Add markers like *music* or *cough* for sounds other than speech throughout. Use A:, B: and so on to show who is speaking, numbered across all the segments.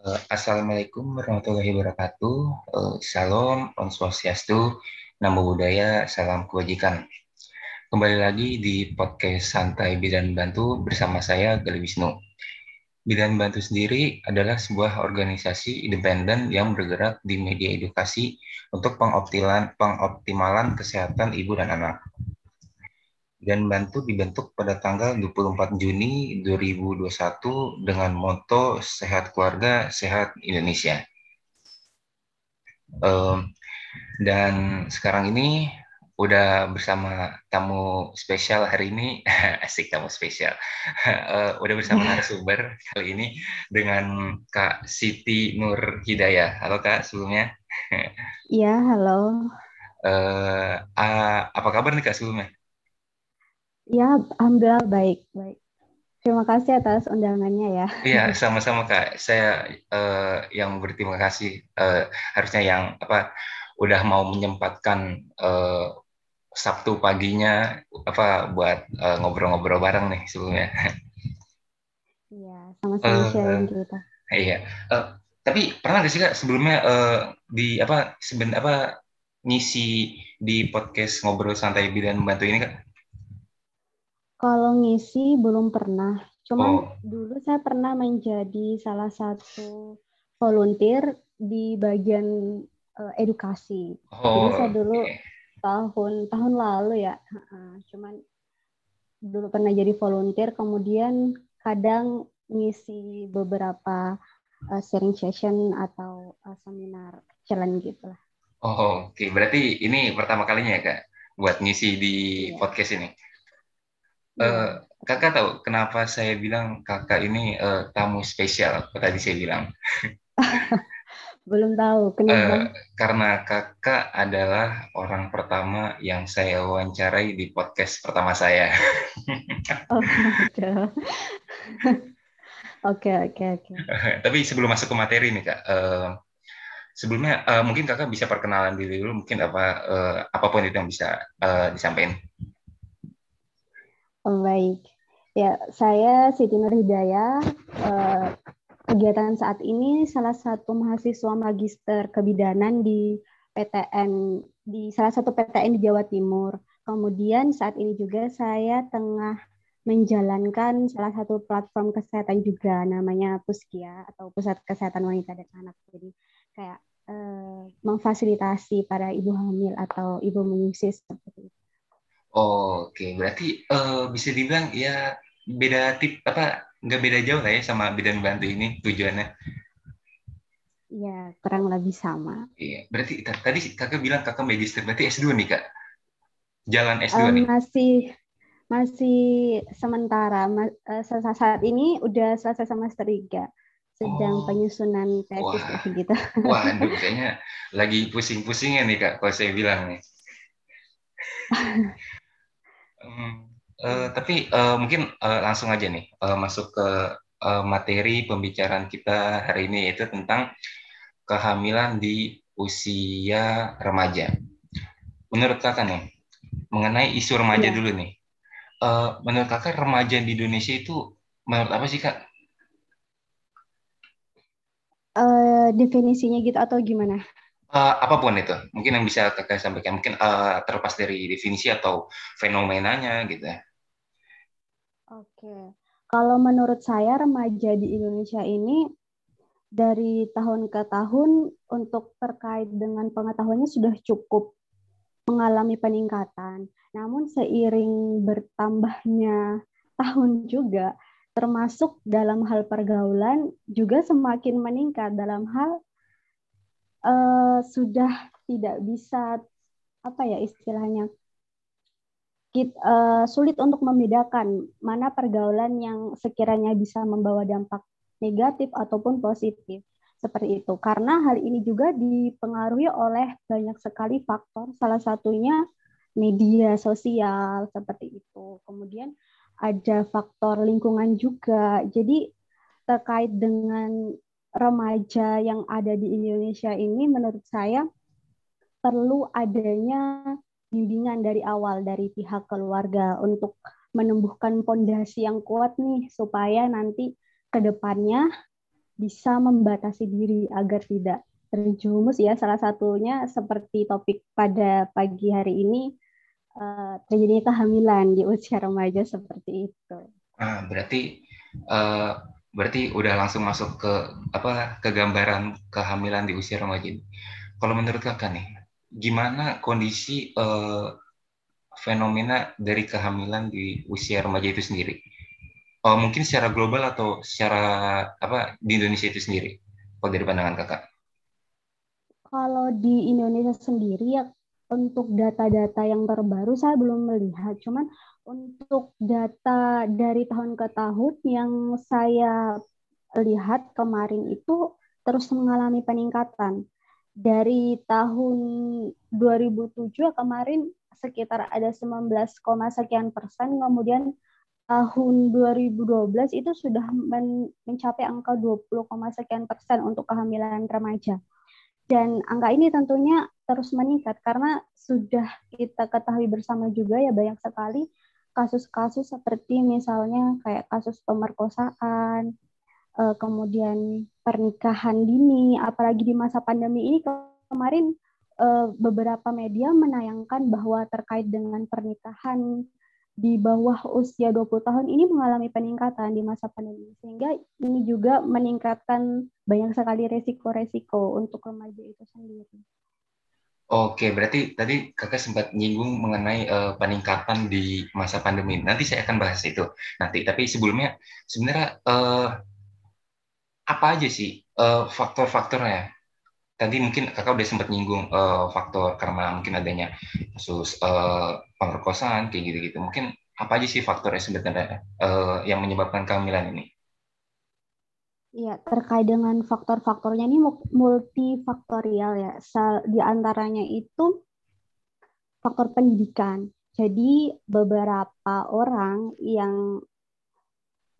A: Uh, Assalamualaikum warahmatullahi wabarakatuh. Uh, Salam, Om Swastiastu, Namo Buddhaya, Salam Kebajikan. Kembali lagi di podcast Santai Bidan Bantu bersama saya, Gali Wisnu. Bidan Bantu sendiri adalah sebuah organisasi independen yang bergerak di media edukasi untuk pengoptimalan kesehatan ibu dan anak dan Bantu dibentuk pada tanggal 24 Juni 2021 dengan moto Sehat Keluarga, Sehat Indonesia. Um, dan sekarang ini udah bersama tamu spesial hari ini, *laughs* asik tamu spesial, uh, *laughs* udah bersama *laughs* narasumber kali ini dengan Kak Siti Nur Hidayah. Halo Kak, sebelumnya.
B: Iya, halo.
A: Uh, uh, apa kabar nih Kak sebelumnya?
B: Ya, alhamdulillah baik, baik. Terima kasih atas undangannya ya.
A: Iya, sama-sama Kak. Saya uh, yang berterima kasih uh, harusnya yang apa udah mau menyempatkan uh, Sabtu paginya apa buat ngobrol-ngobrol uh, bareng nih sebelumnya.
B: Iya, sama-sama uh, sharing kita.
A: Iya. Uh, tapi pernah nggak sih Kak sebelumnya uh, di apa seben apa ngisi di podcast ngobrol santai bidan membantu ini Kak?
B: Kalau ngisi belum pernah. Cuman oh. dulu saya pernah menjadi salah satu volunteer di bagian uh, edukasi. Oh, Jadi saya dulu okay. tahun tahun lalu ya. cuman dulu pernah jadi volunteer, kemudian kadang ngisi beberapa uh, sharing session atau uh, seminar challenge gitu lah.
A: Oh, oke. Okay. Berarti ini pertama kalinya ya, Kak, buat ngisi di yeah. podcast ini? Uh, kakak tahu kenapa saya bilang kakak ini uh, tamu spesial? Apa tadi saya bilang? *laughs*
B: Belum tahu kenapa. Uh,
A: karena kakak adalah orang pertama yang saya wawancarai di podcast pertama saya. *laughs*
B: oh, *laughs* Oke oke oke.
A: Tapi sebelum masuk ke materi nih kak, uh, sebelumnya uh, mungkin kakak bisa perkenalan diri dulu, mungkin apa uh, apa pun itu yang bisa uh, disampaikan.
B: Oh, baik. Ya, saya Siti Nur Hidayah. Eh, kegiatan saat ini salah satu mahasiswa magister kebidanan di PTN di salah satu PTN di Jawa Timur. Kemudian saat ini juga saya tengah menjalankan salah satu platform kesehatan juga namanya Puskia atau Pusat Kesehatan Wanita dan Anak. Jadi kayak eh, memfasilitasi para ibu hamil atau ibu menyusui seperti itu.
A: Oke, berarti uh, bisa dibilang ya beda tip apa nggak beda jauh lah ya sama bidan bantu ini tujuannya.
B: Iya, kurang lebih sama.
A: Iya, berarti tadi kakak bilang kakak magister, berarti S2 nih kak? Jalan S2 um,
B: nih? Masih masih sementara. Mas, uh, saat ini udah selesai semester 3 sedang oh. penyusunan tesis Wah. gitu. *laughs*
A: Waduh, kayaknya lagi pusing-pusingnya nih kak, kalau saya bilang nih. *laughs* Hmm, uh, tapi uh, mungkin uh, langsung aja nih uh, masuk ke uh, materi pembicaraan kita hari ini itu tentang kehamilan di usia remaja. Menurut kakak nih, mengenai isu remaja ya. dulu nih, uh, menurut kakak remaja di Indonesia itu menurut apa sih kak?
B: Uh, definisinya gitu atau gimana?
A: Uh, apa pun itu. Mungkin yang bisa kakak sampaikan. Mungkin uh, terlepas dari definisi atau fenomenanya gitu ya.
B: Oke. Kalau menurut saya remaja di Indonesia ini dari tahun ke tahun untuk terkait dengan pengetahuannya sudah cukup mengalami peningkatan. Namun seiring bertambahnya tahun juga, termasuk dalam hal pergaulan juga semakin meningkat. Dalam hal uh, sudah tidak bisa apa ya istilahnya kita, uh, eh, sulit untuk membedakan mana pergaulan yang sekiranya bisa membawa dampak negatif ataupun positif seperti itu. Karena hal ini juga dipengaruhi oleh banyak sekali faktor salah satunya media sosial seperti itu. Kemudian ada faktor lingkungan juga. Jadi terkait dengan remaja yang ada di Indonesia ini menurut saya perlu adanya bimbingan dari awal dari pihak keluarga untuk menumbuhkan pondasi yang kuat nih supaya nanti ke depannya bisa membatasi diri agar tidak terjerumus ya salah satunya seperti topik pada pagi hari ini uh, terjadinya kehamilan di usia remaja seperti itu.
A: Ah, berarti uh, berarti udah langsung masuk ke apa ke gambaran kehamilan di usia remaja. Kalau menurut kakak nih, gimana kondisi uh, fenomena dari kehamilan di usia remaja itu sendiri? Oh, mungkin secara global atau secara apa di Indonesia itu sendiri? Kalau dari pandangan kakak?
B: Kalau di Indonesia sendiri ya untuk data-data yang terbaru saya belum melihat, cuman untuk data dari tahun ke tahun yang saya lihat kemarin itu terus mengalami peningkatan. Dari tahun 2007 kemarin sekitar ada 19, sekian persen, kemudian tahun 2012 itu sudah mencapai angka 20, sekian persen untuk kehamilan remaja. Dan angka ini tentunya terus meningkat karena sudah kita ketahui bersama juga ya banyak sekali kasus-kasus seperti misalnya kayak kasus pemerkosaan, eh, kemudian pernikahan dini, apalagi di masa pandemi ini kemarin eh, beberapa media menayangkan bahwa terkait dengan pernikahan di bawah usia 20 tahun ini mengalami peningkatan di masa pandemi sehingga ini juga meningkatkan banyak sekali resiko-resiko untuk remaja itu sendiri.
A: Oke, berarti tadi kakak sempat nyinggung mengenai uh, peningkatan di masa pandemi. Nanti saya akan bahas itu nanti. Tapi sebelumnya sebenarnya uh, apa aja sih uh, faktor-faktornya? Tadi mungkin kakak udah sempat nyinggung uh, faktor karena mungkin adanya kasus uh, pemerkosaan kayak gitu-gitu. Mungkin apa aja sih faktornya sebenarnya uh, yang menyebabkan kehamilan ini?
B: Iya, terkait dengan faktor-faktornya ini multifaktorial ya. Di antaranya itu faktor pendidikan. Jadi beberapa orang yang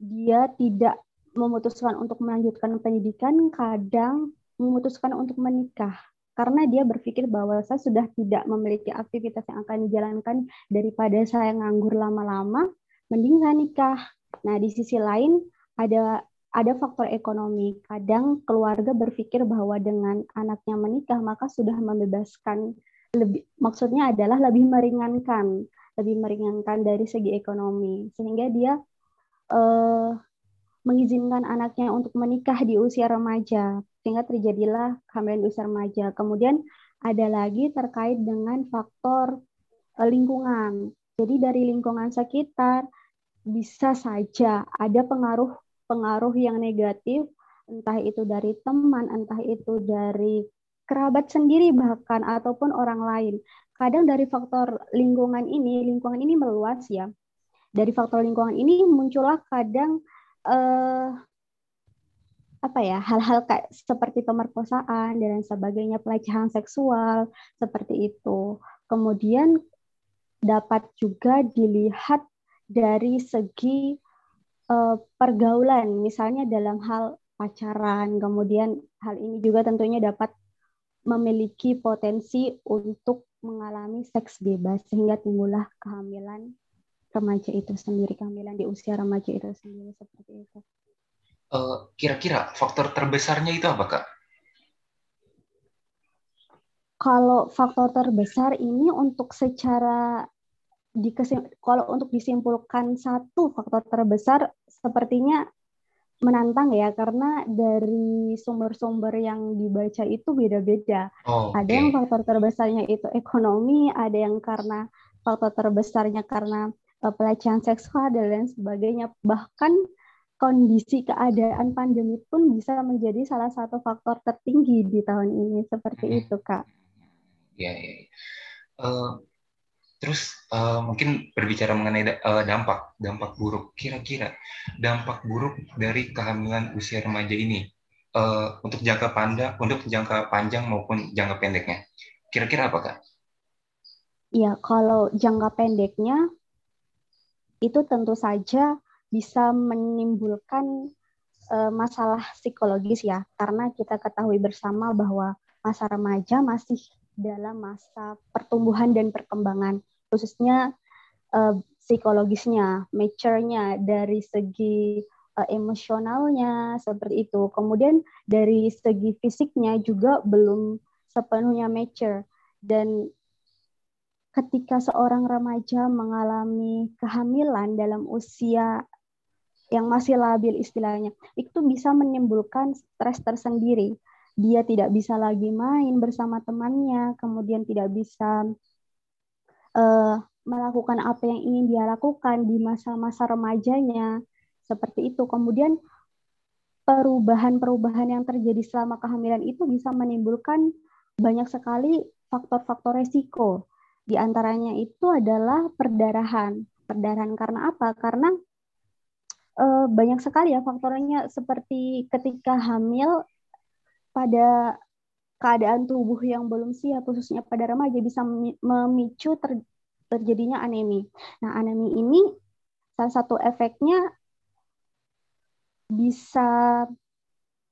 B: dia tidak memutuskan untuk melanjutkan pendidikan kadang memutuskan untuk menikah karena dia berpikir bahwa saya sudah tidak memiliki aktivitas yang akan dijalankan daripada saya nganggur lama-lama, mending saya nikah. Nah, di sisi lain ada ada faktor ekonomi. Kadang keluarga berpikir bahwa dengan anaknya menikah maka sudah membebaskan lebih maksudnya adalah lebih meringankan, lebih meringankan dari segi ekonomi sehingga dia eh, mengizinkan anaknya untuk menikah di usia remaja sehingga terjadilah kehamilan di usia remaja. Kemudian ada lagi terkait dengan faktor eh, lingkungan. Jadi dari lingkungan sekitar bisa saja ada pengaruh pengaruh yang negatif, entah itu dari teman, entah itu dari kerabat sendiri bahkan ataupun orang lain. Kadang dari faktor lingkungan ini, lingkungan ini meluas ya. Dari faktor lingkungan ini muncullah kadang eh, apa ya hal-hal kayak seperti pemerkosaan dan sebagainya pelecehan seksual seperti itu. Kemudian dapat juga dilihat dari segi uh, pergaulan misalnya dalam hal pacaran. Kemudian hal ini juga tentunya dapat memiliki potensi untuk mengalami seks bebas sehingga timbullah kehamilan remaja itu sendiri kehamilan di usia remaja itu sendiri seperti itu
A: Eh, kira-kira faktor terbesarnya itu apa kak?
B: Kalau faktor terbesar ini untuk secara dikesim, kalau untuk disimpulkan satu faktor terbesar sepertinya menantang ya karena dari sumber-sumber yang dibaca itu beda-beda. Oh, okay. Ada yang faktor terbesarnya itu ekonomi, ada yang karena faktor terbesarnya karena uh, pelecehan seksual dan lain sebagainya. Bahkan kondisi keadaan pandemi pun bisa menjadi salah satu faktor tertinggi di tahun ini seperti hmm. itu kak.
A: Ya, ya. Uh, terus uh, mungkin berbicara mengenai uh, dampak dampak buruk kira-kira dampak buruk dari kehamilan usia remaja ini uh, untuk jangka panjang untuk jangka panjang maupun jangka pendeknya kira-kira apa kak?
B: Ya kalau jangka pendeknya itu tentu saja bisa menimbulkan uh, masalah psikologis ya karena kita ketahui bersama bahwa masa remaja masih dalam masa pertumbuhan dan perkembangan khususnya uh, psikologisnya, mature-nya dari segi uh, emosionalnya seperti itu. Kemudian dari segi fisiknya juga belum sepenuhnya mature dan ketika seorang remaja mengalami kehamilan dalam usia yang masih labil istilahnya, itu bisa menimbulkan stres tersendiri. Dia tidak bisa lagi main bersama temannya, kemudian tidak bisa uh, melakukan apa yang ingin dia lakukan di masa-masa remajanya, seperti itu. Kemudian perubahan-perubahan yang terjadi selama kehamilan itu bisa menimbulkan banyak sekali faktor-faktor resiko. Di antaranya itu adalah perdarahan. Perdarahan karena apa? Karena e, banyak sekali ya faktornya seperti ketika hamil pada keadaan tubuh yang belum siap khususnya pada remaja bisa memicu ter, terjadinya anemi. Nah, anemi ini salah satu efeknya bisa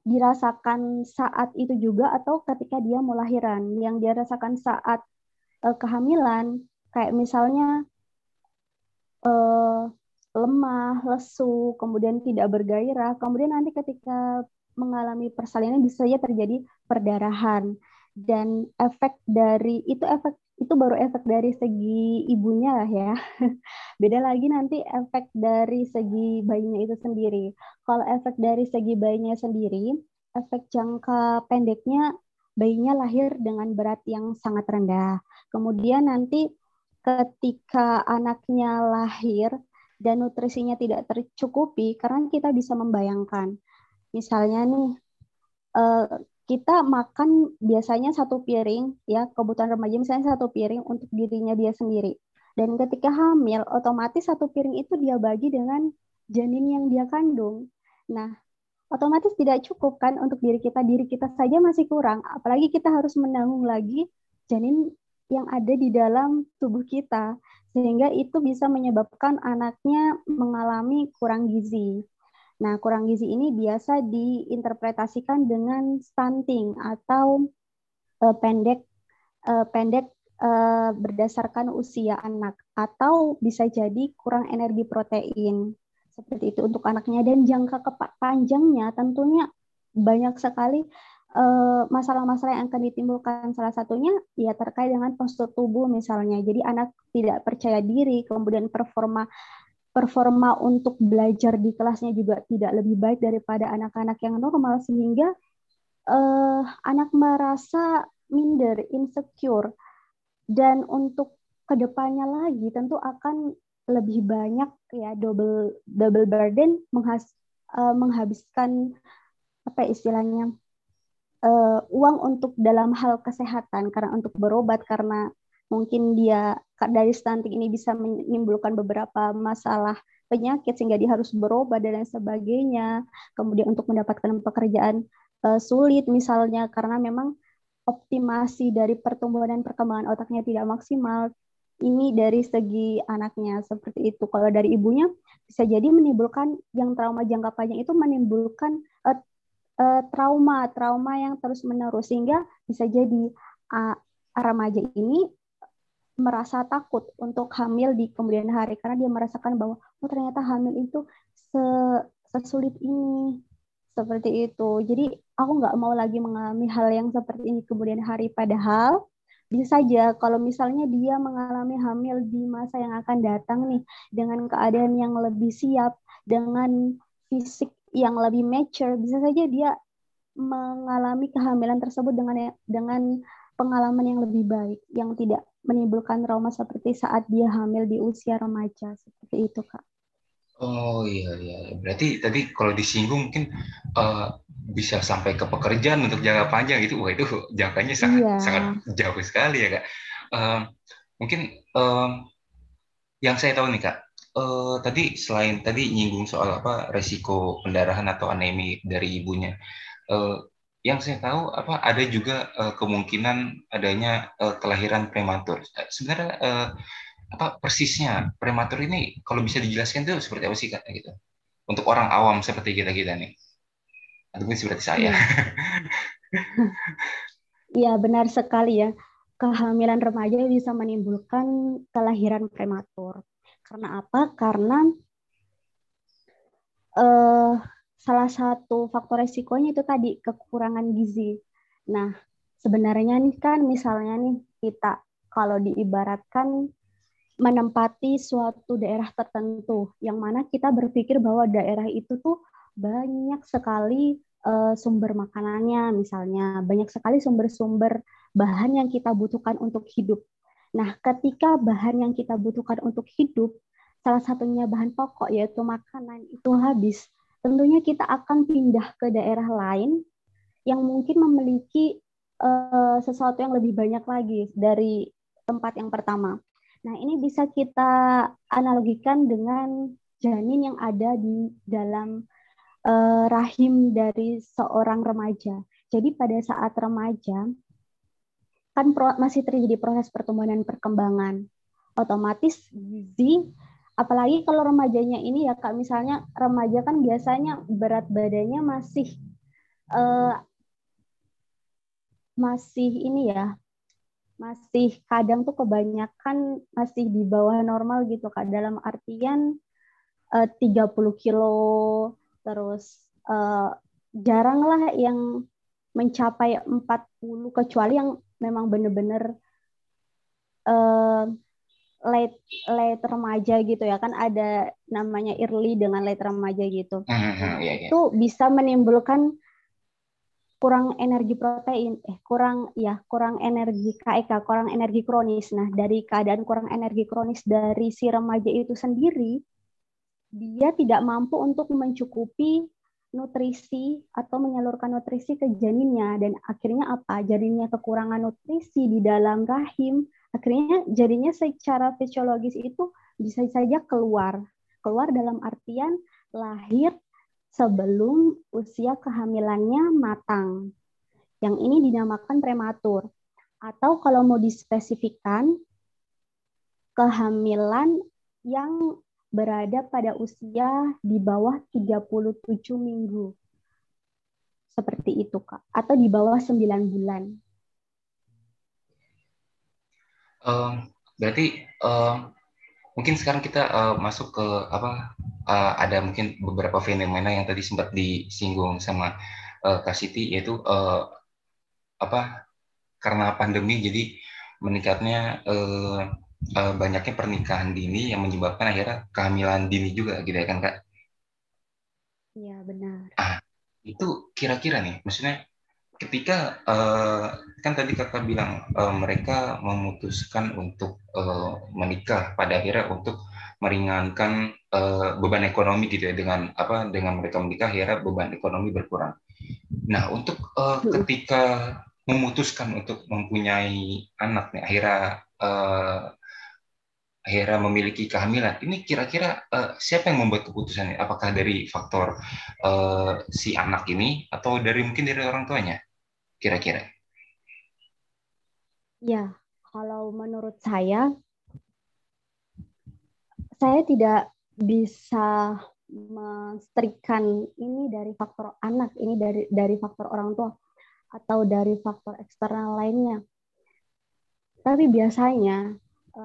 B: dirasakan saat itu juga atau ketika dia mau. Yang dia rasakan saat uh, kehamilan kayak misalnya uh, lemah, lesu, kemudian tidak bergairah, kemudian nanti ketika mengalami persalinan bisa saja terjadi perdarahan dan efek dari itu efek itu baru efek dari segi ibunya lah ya. *laughs* Beda lagi nanti efek dari segi bayinya itu sendiri. Kalau efek dari segi bayinya sendiri, efek jangka pendeknya bayinya lahir dengan berat yang sangat rendah. Kemudian nanti ketika anaknya lahir dan nutrisinya tidak tercukupi, karena kita bisa membayangkan, misalnya nih eh, kita makan biasanya satu piring ya kebutuhan remaja misalnya satu piring untuk dirinya dia sendiri. Dan ketika hamil otomatis satu piring itu dia bagi dengan janin yang dia kandung. Nah otomatis tidak cukup kan untuk diri kita. Diri kita saja masih kurang apalagi kita harus menanggung lagi janin yang ada di dalam tubuh kita sehingga itu bisa menyebabkan anaknya mengalami kurang gizi. Nah, kurang gizi ini biasa diinterpretasikan dengan stunting atau uh, pendek uh, pendek uh, berdasarkan usia anak atau bisa jadi kurang energi protein. Seperti itu untuk anaknya. Dan jangka panjangnya tentunya banyak sekali masalah-masalah yang akan ditimbulkan. Salah satunya ya terkait dengan postur tubuh misalnya. Jadi anak tidak percaya diri kemudian performa performa untuk belajar di kelasnya juga tidak lebih baik daripada anak-anak yang normal. Sehingga uh, anak merasa minder, insecure. Dan untuk ke depannya lagi tentu akan lebih banyak ya double double burden menghas, uh, menghabiskan apa ya istilahnya uh, uang untuk dalam hal kesehatan karena untuk berobat karena mungkin dia dari stunting ini bisa menimbulkan beberapa masalah penyakit sehingga dia harus berobat dan lain sebagainya. Kemudian untuk mendapatkan pekerjaan uh, sulit misalnya karena memang optimasi dari pertumbuhan dan perkembangan otaknya tidak maksimal. Ini dari segi anaknya seperti itu. Kalau dari ibunya bisa jadi menimbulkan yang trauma jangka panjang itu menimbulkan uh, trauma trauma yang terus menerus sehingga bisa jadi uh, remaja ini merasa takut untuk hamil di kemudian hari karena dia merasakan bahwa oh ternyata hamil itu sesulit ini seperti itu. Jadi aku nggak mau lagi mengalami hal yang seperti ini kemudian hari padahal bisa saja kalau misalnya dia mengalami hamil di masa yang akan datang nih dengan keadaan yang lebih siap dengan fisik yang lebih mature bisa saja dia mengalami kehamilan tersebut dengan dengan pengalaman yang lebih baik yang tidak menimbulkan trauma seperti saat dia hamil di usia remaja seperti itu kak.
A: Oh iya iya, berarti tadi kalau disinggung mungkin uh, bisa sampai ke pekerjaan untuk jangka panjang itu, wah itu jangkanya sangat iya. sangat jauh sekali ya kak. Uh, mungkin uh, yang saya tahu nih kak, uh, tadi selain tadi nyinggung soal apa resiko pendarahan atau anemi dari ibunya, uh, yang saya tahu apa ada juga uh, kemungkinan adanya uh, kelahiran prematur. Sebenarnya uh, apa persisnya prematur ini kalau bisa dijelaskan itu seperti apa sih kak gitu? Untuk orang awam seperti kita kita nih, atau mungkin seperti saya.
B: Iya. *laughs* iya benar sekali ya. Kehamilan remaja bisa menimbulkan kelahiran prematur. Karena apa? Karena uh, salah satu faktor resikonya itu tadi kekurangan gizi. Nah, sebenarnya nih kan misalnya nih kita kalau diibaratkan menempati suatu daerah tertentu yang mana kita berpikir bahwa daerah itu tuh banyak sekali uh, sumber makanannya misalnya banyak sekali sumber-sumber bahan yang kita butuhkan untuk hidup. Nah, ketika bahan yang kita butuhkan untuk hidup salah satunya bahan pokok yaitu makanan itu habis, tentunya kita akan pindah ke daerah lain yang mungkin memiliki uh, sesuatu yang lebih banyak lagi dari tempat yang pertama. Nah, ini bisa kita analogikan dengan janin yang ada di dalam uh, rahim dari seorang remaja. Jadi pada saat remaja kan pro, masih terjadi proses pertumbuhan dan perkembangan. Otomatis gizi apalagi kalau remajanya ini ya Kak misalnya remaja kan biasanya berat badannya masih uh, masih ini ya masih kadang tuh kebanyakan masih di bawah normal gitu kak dalam artian eh, uh, 30 kilo terus uh, jarang lah yang mencapai 40 kecuali yang memang benar-benar uh, late late remaja gitu ya kan ada namanya early dengan late remaja gitu uh, uh, yeah, yeah. itu bisa menimbulkan kurang energi protein, eh kurang ya kurang energi KEK, kurang energi kronis. Nah dari keadaan kurang energi kronis dari si remaja itu sendiri, dia tidak mampu untuk mencukupi nutrisi atau menyalurkan nutrisi ke janinnya dan akhirnya apa? Janinnya kekurangan nutrisi di dalam rahim, akhirnya jadinya secara fisiologis itu bisa saja keluar. Keluar dalam artian lahir sebelum usia kehamilannya matang. Yang ini dinamakan prematur. Atau kalau mau dispesifikkan, kehamilan yang berada pada usia di bawah 37 minggu. Seperti itu, Kak. Atau di bawah 9 bulan.
A: Um, berarti um, mungkin sekarang kita uh, masuk ke apa uh, ada mungkin beberapa fenomena yang tadi sempat disinggung sama uh, Kak Siti yaitu uh, apa karena pandemi jadi meningkatnya uh, uh, banyaknya pernikahan dini yang menyebabkan akhirnya kehamilan dini juga gitu ya kan Kak?
B: Iya benar.
A: Ah itu kira-kira nih maksudnya ketika uh, kan tadi kakak bilang uh, mereka memutuskan untuk uh, menikah pada akhirnya untuk meringankan uh, beban ekonomi gitu ya dengan apa dengan mereka menikah akhirnya beban ekonomi berkurang. Nah untuk uh, ketika memutuskan untuk mempunyai anak nih akhirnya uh, akhirnya memiliki kehamilan ini kira-kira uh, siapa yang membuat keputusan ini? Apakah dari faktor uh, si anak ini atau dari mungkin dari orang tuanya? Kira-kira?
B: Ya, kalau menurut saya saya tidak bisa menstrikan ini dari faktor anak, ini dari dari faktor orang tua atau dari faktor eksternal lainnya. Tapi biasanya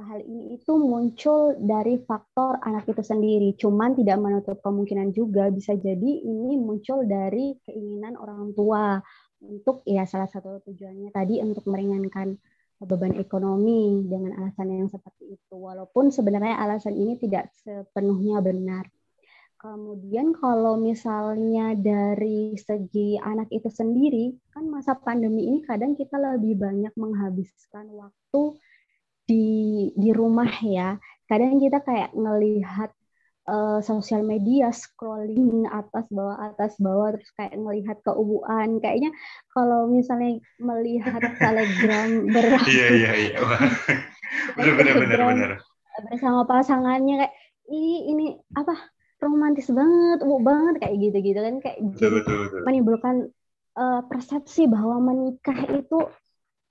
B: hal ini itu muncul dari faktor anak itu sendiri. Cuman tidak menutup kemungkinan juga bisa jadi ini muncul dari keinginan orang tua untuk ya salah satu tujuannya tadi untuk meringankan beban ekonomi dengan alasan yang seperti itu. Walaupun sebenarnya alasan ini tidak sepenuhnya benar. Kemudian kalau misalnya dari segi anak itu sendiri, kan masa pandemi ini kadang kita lebih banyak menghabiskan waktu di di rumah ya. Kadang kita kayak ngelihat uh, sosial media scrolling atas bawah atas bawah terus kayak melihat keubuan kayaknya kalau misalnya melihat *laughs* telegram ber
A: iya iya iya. *laughs* Benar benar benar
B: bersama pasangannya kayak ini ini apa romantis banget ubu banget kayak gitu gitu kan. Kayak betul, betul, betul. menimbulkan uh, persepsi bahwa menikah itu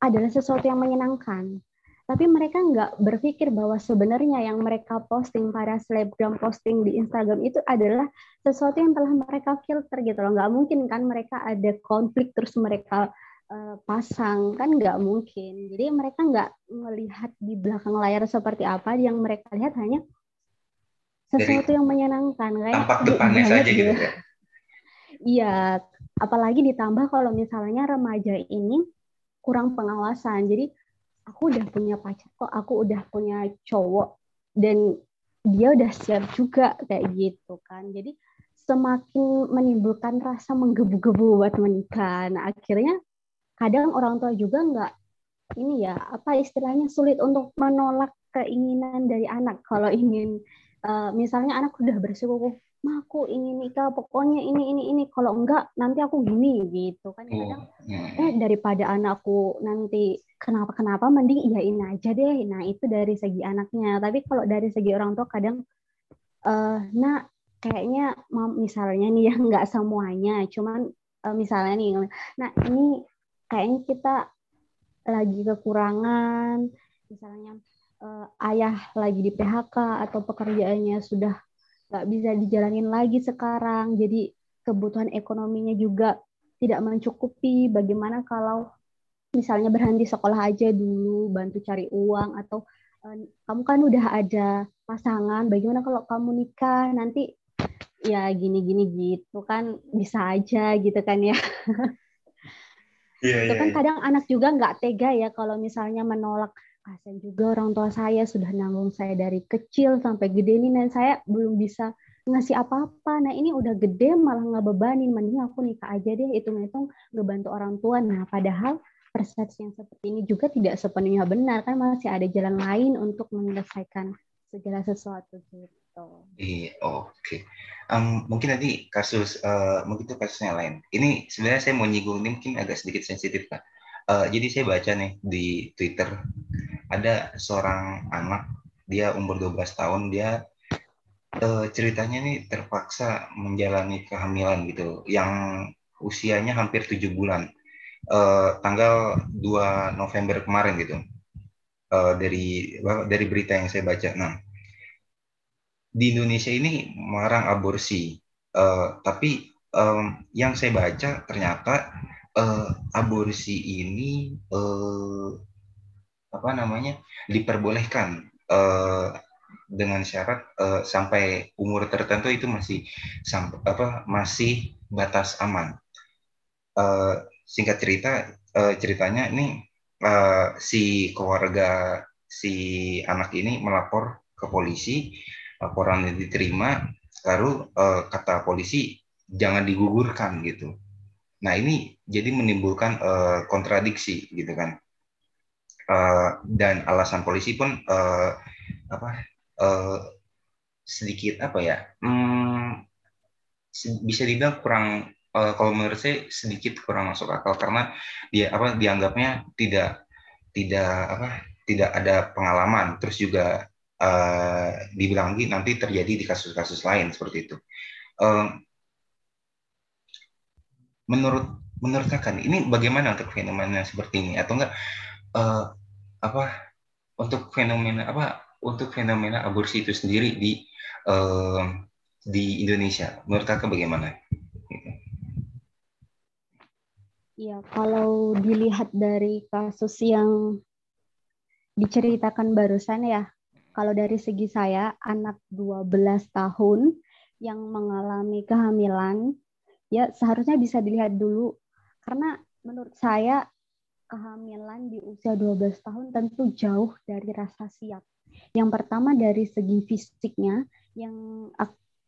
B: adalah sesuatu yang menyenangkan tapi mereka nggak berpikir bahwa sebenarnya yang mereka posting para selebgram posting di Instagram itu adalah sesuatu yang telah mereka filter gitu loh. Nggak mungkin kan mereka ada konflik terus mereka uh, pasang kan nggak mungkin. Jadi mereka nggak melihat di belakang layar seperti apa. Yang mereka lihat hanya sesuatu Dari yang menyenangkan
A: kayak tampak depannya saja gitu. ya. *laughs*
B: Iya apalagi ditambah kalau misalnya remaja ini kurang pengawasan. Jadi aku udah punya pacar kok aku udah punya cowok dan dia udah siap juga kayak gitu kan. Jadi semakin menimbulkan rasa menggebu-gebu buat menikah. Nah akhirnya kadang orang tua juga nggak ini ya apa istilahnya sulit untuk menolak keinginan dari anak. Kalau ingin uh, misalnya anak udah bersikukuh mah aku ingin nikah pokoknya ini ini ini. Kalau enggak nanti aku gini gitu kan. Kadang oh, eh daripada anakku nanti kenapa kenapa mending iyain aja deh. Nah itu dari segi anaknya. Tapi kalau dari segi orang tua kadang uh, nah kayaknya misalnya nih ya *laughs* nggak semuanya. Cuman uh, misalnya nih nah ini kayaknya kita lagi kekurangan. Misalnya uh, ayah lagi di PHK atau pekerjaannya sudah nggak bisa dijalanin lagi sekarang. Jadi kebutuhan ekonominya juga tidak mencukupi. Bagaimana kalau misalnya berhenti sekolah aja dulu bantu cari uang atau e, kamu kan udah ada pasangan bagaimana kalau kamu nikah nanti ya gini-gini gitu kan bisa aja gitu kan ya yeah, itu yeah, kan yeah. kadang anak juga nggak tega ya kalau misalnya menolak kasian juga orang tua saya sudah nanggung saya dari kecil sampai gede ini dan saya belum bisa ngasih apa-apa. Nah ini udah gede malah nggak bebanin, mending aku nikah aja deh, hitung-hitung ngebantu orang tua. Nah padahal persepsi yang seperti ini juga tidak sepenuhnya benar kan masih ada jalan lain untuk menyelesaikan segala sesuatu gitu.
A: Iya, oke. Okay. Um, mungkin nanti kasus, uh, mungkin itu kasusnya lain. Ini sebenarnya saya mau nyinggung ini mungkin agak sedikit sensitif kan. Uh, jadi saya baca nih di Twitter ada seorang anak dia umur 12 tahun dia uh, ceritanya nih terpaksa menjalani kehamilan gitu yang usianya hampir tujuh bulan uh, tanggal 2 November kemarin gitu. Uh, dari dari berita yang saya baca. Nah di Indonesia ini melarang aborsi. Uh, tapi um, yang saya baca ternyata uh, aborsi ini uh, apa namanya diperbolehkan uh, dengan syarat uh, sampai umur tertentu itu masih sampai apa masih batas aman. Uh, singkat cerita uh, ceritanya ini uh, si keluarga si anak ini melapor ke polisi, laporan diterima, lalu uh, kata polisi jangan digugurkan gitu. Nah ini jadi menimbulkan uh, kontradiksi gitu kan uh, dan alasan polisi pun uh, apa uh, sedikit apa ya hmm, bisa dibilang kurang uh, kalau menurut saya sedikit kurang masuk akal karena dia apa dianggapnya tidak tidak apa tidak ada pengalaman. Terus juga uh, dibilang lagi nanti terjadi di kasus-kasus lain seperti itu. Uh, menurut menurut kakak ini bagaimana untuk fenomena seperti ini? Atau enggak uh, apa untuk fenomena apa untuk fenomena aborsi itu sendiri di uh, di Indonesia menurut kakak bagaimana?
B: Ya kalau dilihat dari kasus yang diceritakan barusan ya, kalau dari segi saya anak 12 tahun yang mengalami kehamilan ya seharusnya bisa dilihat dulu karena menurut saya kehamilan di usia 12 tahun tentu jauh dari rasa siap. Yang pertama dari segi fisiknya yang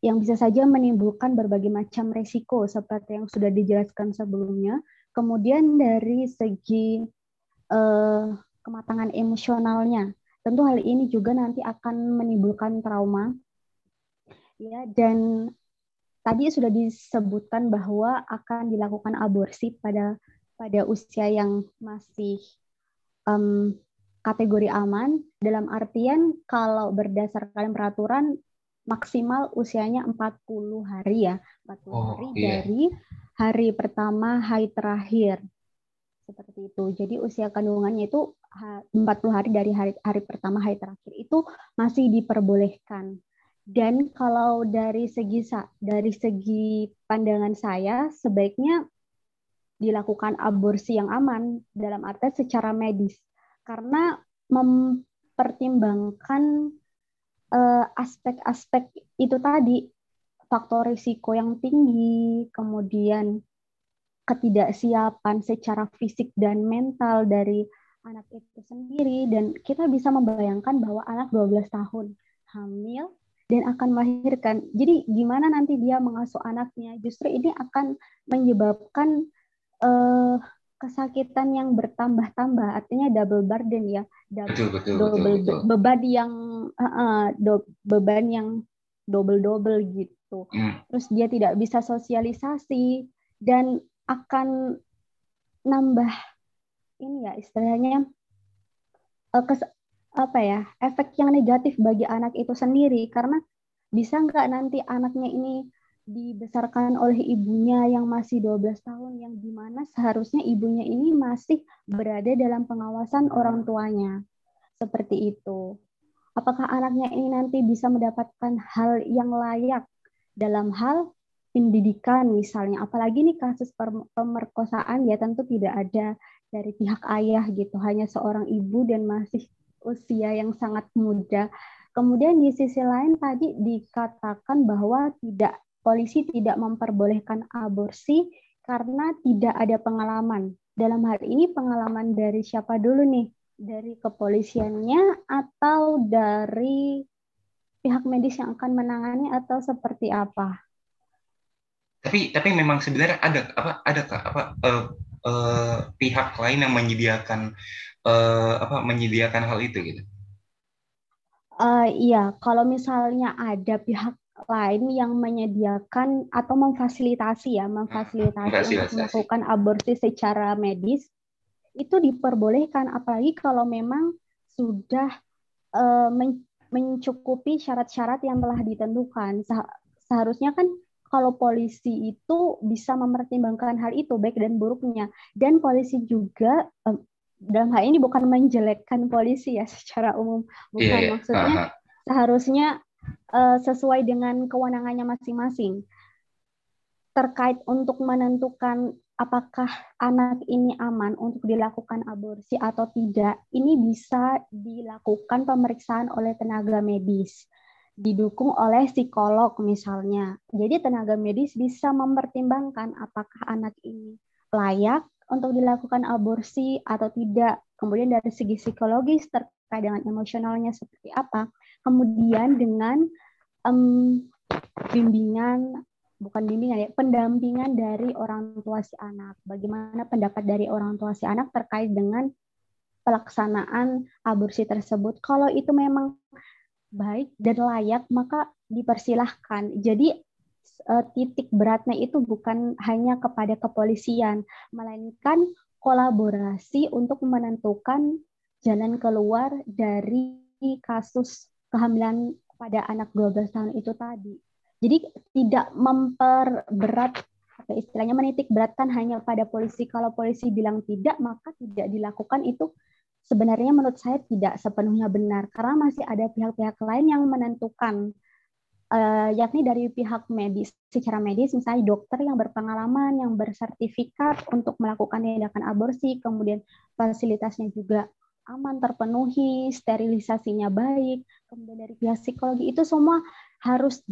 B: yang bisa saja menimbulkan berbagai macam resiko seperti yang sudah dijelaskan sebelumnya. Kemudian dari segi eh, kematangan emosionalnya, tentu hal ini juga nanti akan menimbulkan trauma. Ya, dan tadi sudah disebutkan bahwa akan dilakukan aborsi pada pada usia yang masih um, kategori aman dalam artian kalau berdasarkan peraturan maksimal usianya 40 hari ya 40 oh, hari iya. dari hari pertama haid terakhir. Seperti itu. Jadi usia kandungannya itu 40 hari dari hari hari pertama haid terakhir itu masih diperbolehkan. Dan kalau dari segi dari segi pandangan saya sebaiknya dilakukan aborsi yang aman dalam arti secara medis. Karena mempertimbangkan eh, aspek-aspek uh, itu tadi faktor risiko yang tinggi, kemudian ketidaksiapan secara fisik dan mental dari anak itu sendiri dan kita bisa membayangkan bahwa anak 12 tahun hamil dan akan melahirkan. Jadi gimana nanti dia mengasuh anaknya? Justru ini akan menyebabkan uh, kesakitan yang bertambah-tambah, artinya double burden ya, double, betul, betul, double betul, betul. beban yang uh, do, beban yang double-double gitu. Hmm. Terus dia tidak bisa sosialisasi dan akan nambah ini ya istilahnya uh, kes, apa ya efek yang negatif bagi anak itu sendiri karena bisa nggak nanti anaknya ini dibesarkan oleh ibunya yang masih 12 tahun yang di mana seharusnya ibunya ini masih berada dalam pengawasan orang tuanya. Seperti itu. Apakah anaknya ini nanti bisa mendapatkan hal yang layak dalam hal pendidikan misalnya apalagi nih kasus pemerkosaan ya tentu tidak ada dari pihak ayah gitu hanya seorang ibu dan masih usia yang sangat muda kemudian di sisi lain tadi dikatakan bahwa tidak polisi tidak memperbolehkan aborsi karena tidak ada pengalaman. Dalam hal ini pengalaman dari siapa dulu nih? Dari kepolisiannya atau dari pihak medis yang akan menangani atau seperti apa?
A: Tapi tapi memang sebenarnya ada apa ada apa uh, uh, pihak lain yang menyediakan uh, apa menyediakan hal itu gitu?
B: Uh, iya, kalau misalnya ada pihak lain yang menyediakan atau memfasilitasi ya, memfasilitasi untuk melakukan aborsi secara medis itu diperbolehkan apalagi kalau memang sudah uh, mencukupi syarat-syarat yang telah ditentukan. Seharusnya kan kalau polisi itu bisa mempertimbangkan hal itu baik dan buruknya dan polisi juga dalam hal ini bukan menjelekkan polisi ya *laughs* secara umum bukan yeah, yeah. maksudnya uh -huh. seharusnya uh, sesuai dengan kewenangannya masing-masing. Terkait untuk menentukan apakah anak ini aman untuk dilakukan aborsi atau tidak, ini bisa dilakukan pemeriksaan oleh tenaga medis, didukung oleh psikolog misalnya. Jadi tenaga medis bisa mempertimbangkan apakah anak ini layak untuk dilakukan aborsi atau tidak. Kemudian dari segi psikologis terkait dengan emosionalnya seperti apa kemudian dengan um, bimbingan bukan bimbingan ya pendampingan dari orang tua si anak. Bagaimana pendapat dari orang tua si anak terkait dengan pelaksanaan aborsi tersebut. Kalau itu memang baik dan layak maka dipersilahkan. Jadi uh, titik beratnya itu bukan hanya kepada kepolisian melainkan kolaborasi untuk menentukan jalan keluar dari kasus kehamilan pada anak 12 tahun itu tadi. Jadi tidak memperberat apa istilahnya menitik beratkan hanya pada polisi. Kalau polisi bilang tidak, maka tidak dilakukan. Itu sebenarnya menurut saya tidak sepenuhnya benar. Karena masih ada pihak-pihak lain yang menentukan uh, yakni dari pihak medis. Secara medis misalnya dokter yang berpengalaman yang bersertifikat untuk melakukan tindakan aborsi kemudian fasilitasnya juga aman terpenuhi, sterilisasinya baik, kemudian dari pihak psikologi. Itu semua harus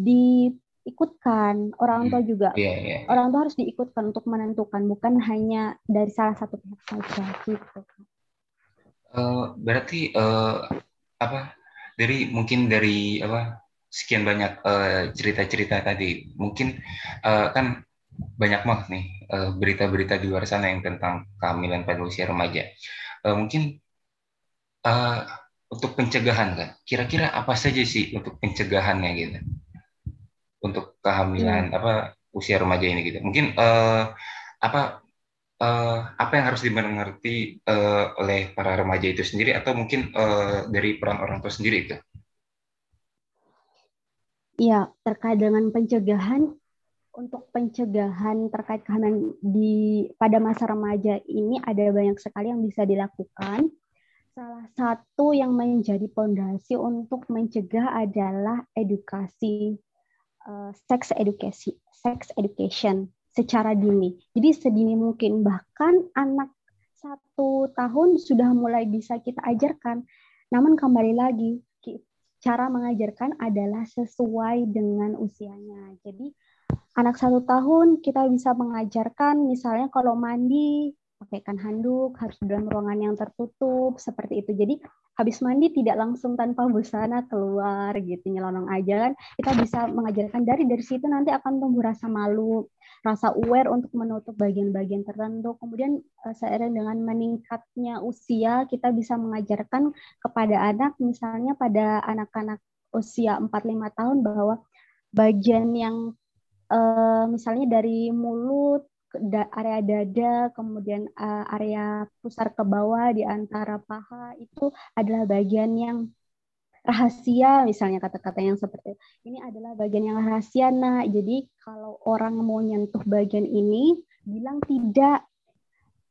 B: diikutkan. Orang tua hmm, juga, yeah, yeah. orang tua harus diikutkan untuk menentukan, bukan hanya dari salah satu pihak saja gitu.
A: Uh, berarti uh, apa? Dari mungkin dari apa? Sekian banyak cerita-cerita uh, tadi, mungkin uh, kan banyak banget nih berita-berita uh, di luar sana yang tentang kehamilan pada usia remaja. Uh, mungkin uh, untuk pencegahan kan kira-kira apa saja sih untuk pencegahannya gitu untuk kehamilan hmm. apa usia remaja ini gitu mungkin uh, apa uh, apa yang harus dimengerti uh, oleh para remaja itu sendiri atau mungkin uh, dari peran orang tua sendiri itu
B: Iya, terkait dengan pencegahan, untuk pencegahan terkait kehamilan di pada masa remaja ini ada banyak sekali yang bisa dilakukan. Salah satu yang menjadi pondasi untuk mencegah adalah edukasi uh, sex education, sex education secara dini. Jadi sedini mungkin bahkan anak satu tahun sudah mulai bisa kita ajarkan. Namun kembali lagi cara mengajarkan adalah sesuai dengan usianya. Jadi anak satu tahun kita bisa mengajarkan misalnya kalau mandi pakaikan handuk, harus dalam ruangan yang tertutup, seperti itu. Jadi habis mandi tidak langsung tanpa busana keluar gitu nyelonong aja kan. Kita bisa mengajarkan dari dari situ nanti akan tumbuh rasa malu, rasa aware untuk menutup bagian-bagian tertentu. Kemudian eh, seiring dengan meningkatnya usia, kita bisa mengajarkan kepada anak misalnya pada anak-anak usia 4 5 tahun bahwa bagian yang uh, misalnya dari mulut area dada, kemudian uh, area pusar ke bawah di antara paha itu adalah bagian yang rahasia misalnya kata-kata yang seperti ini adalah bagian yang rahasia nah jadi kalau orang mau nyentuh bagian ini bilang tidak.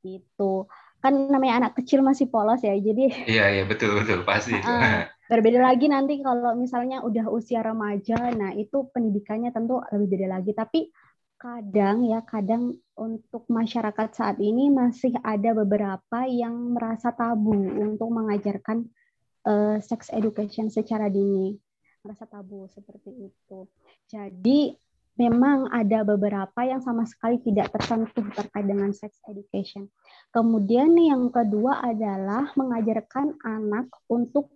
B: Itu kan namanya anak kecil masih polos ya jadi *laughs*
A: iya iya betul betul. Pasti itu. Uh,
B: berbeda lagi nanti kalau misalnya udah usia remaja nah itu pendidikannya tentu lebih beda lagi. Tapi kadang ya kadang untuk masyarakat saat ini masih ada beberapa yang merasa tabu untuk mengajarkan uh, sex education secara dini. Merasa tabu seperti itu. Jadi memang ada beberapa yang sama sekali tidak tersentuh terkait dengan sex education. Kemudian yang kedua adalah mengajarkan anak untuk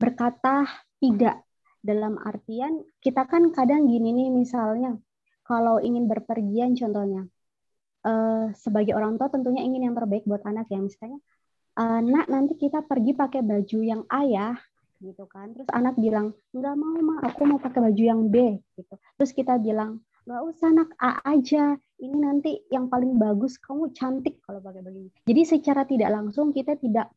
B: berkata tidak. Dalam artian kita kan kadang gini nih misalnya kalau ingin berpergian contohnya uh, sebagai orang tua tentunya ingin yang terbaik buat anak ya misalnya uh, nanti kita pergi pakai baju yang ayah gitu kan. Terus anak bilang nggak mau ma aku mau pakai baju yang B gitu. Terus kita bilang nggak usah nak A aja ini nanti yang paling bagus kamu cantik kalau pakai baju. Jadi secara tidak langsung kita tidak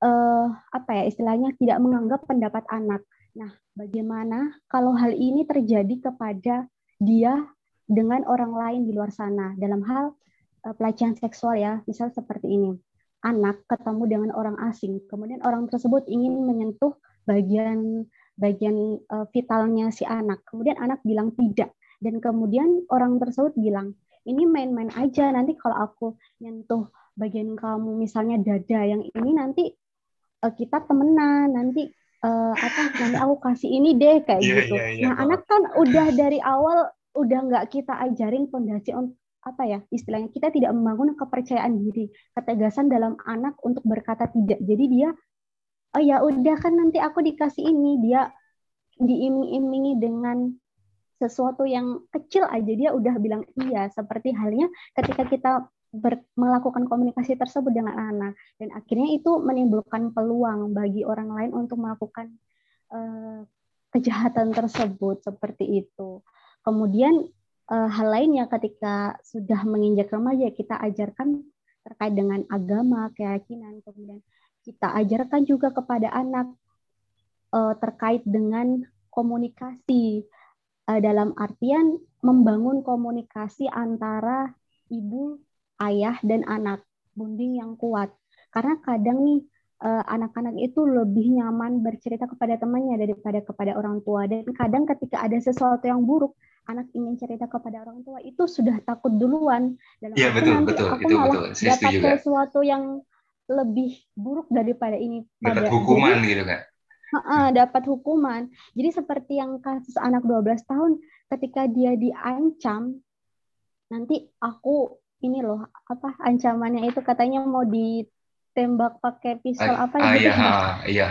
B: uh, apa ya istilahnya tidak menganggap pendapat anak. Nah bagaimana kalau hal ini terjadi kepada dia dengan orang lain di luar sana. Dalam hal uh, pelecehan seksual ya, misal seperti ini. Anak ketemu dengan orang asing, kemudian orang tersebut ingin menyentuh bagian bagian uh, vitalnya si anak. Kemudian anak bilang tidak. Dan kemudian orang tersebut bilang, "Ini main-main aja, nanti kalau aku nyentuh bagian kamu misalnya dada yang ini nanti uh, kita temenan, nanti uh, apa nanti aku kasih ini deh kayak yeah, gitu. Yeah, yeah, nah, anak kan udah dari awal udah nggak kita ajarin fondasi untuk apa ya istilahnya kita tidak membangun kepercayaan diri ketegasan dalam anak untuk berkata tidak. Jadi dia oh ya udah kan nanti aku dikasih ini. Dia diiming-imingi dengan sesuatu yang kecil aja. Dia udah bilang iya seperti halnya ketika kita ber, melakukan komunikasi tersebut dengan anak dan akhirnya itu menimbulkan peluang bagi orang lain untuk melakukan uh, kejahatan tersebut seperti itu. Kemudian uh, hal lainnya ketika sudah menginjak remaja kita ajarkan terkait dengan agama, keyakinan, kemudian kita ajarkan juga kepada anak uh, terkait dengan komunikasi dalam artian membangun komunikasi antara ibu ayah dan anak, bonding yang kuat. Karena kadang nih eh, anak-anak itu lebih nyaman bercerita kepada temannya daripada kepada orang tua. Dan kadang ketika ada sesuatu yang buruk, anak ingin cerita kepada orang tua itu sudah takut duluan.
A: Iya betul betul
B: aku itu malah betul. Saya dapat sesuatu yang lebih buruk daripada ini.
A: Dapat hukuman jadi, gitu kan?
B: Uh, dapat hukuman. Jadi seperti yang kasus anak 12 tahun ketika dia diancam nanti aku ini loh apa ancamannya itu katanya mau ditembak pakai pistol apa
A: ah, gitu. Iya, *laughs* iya.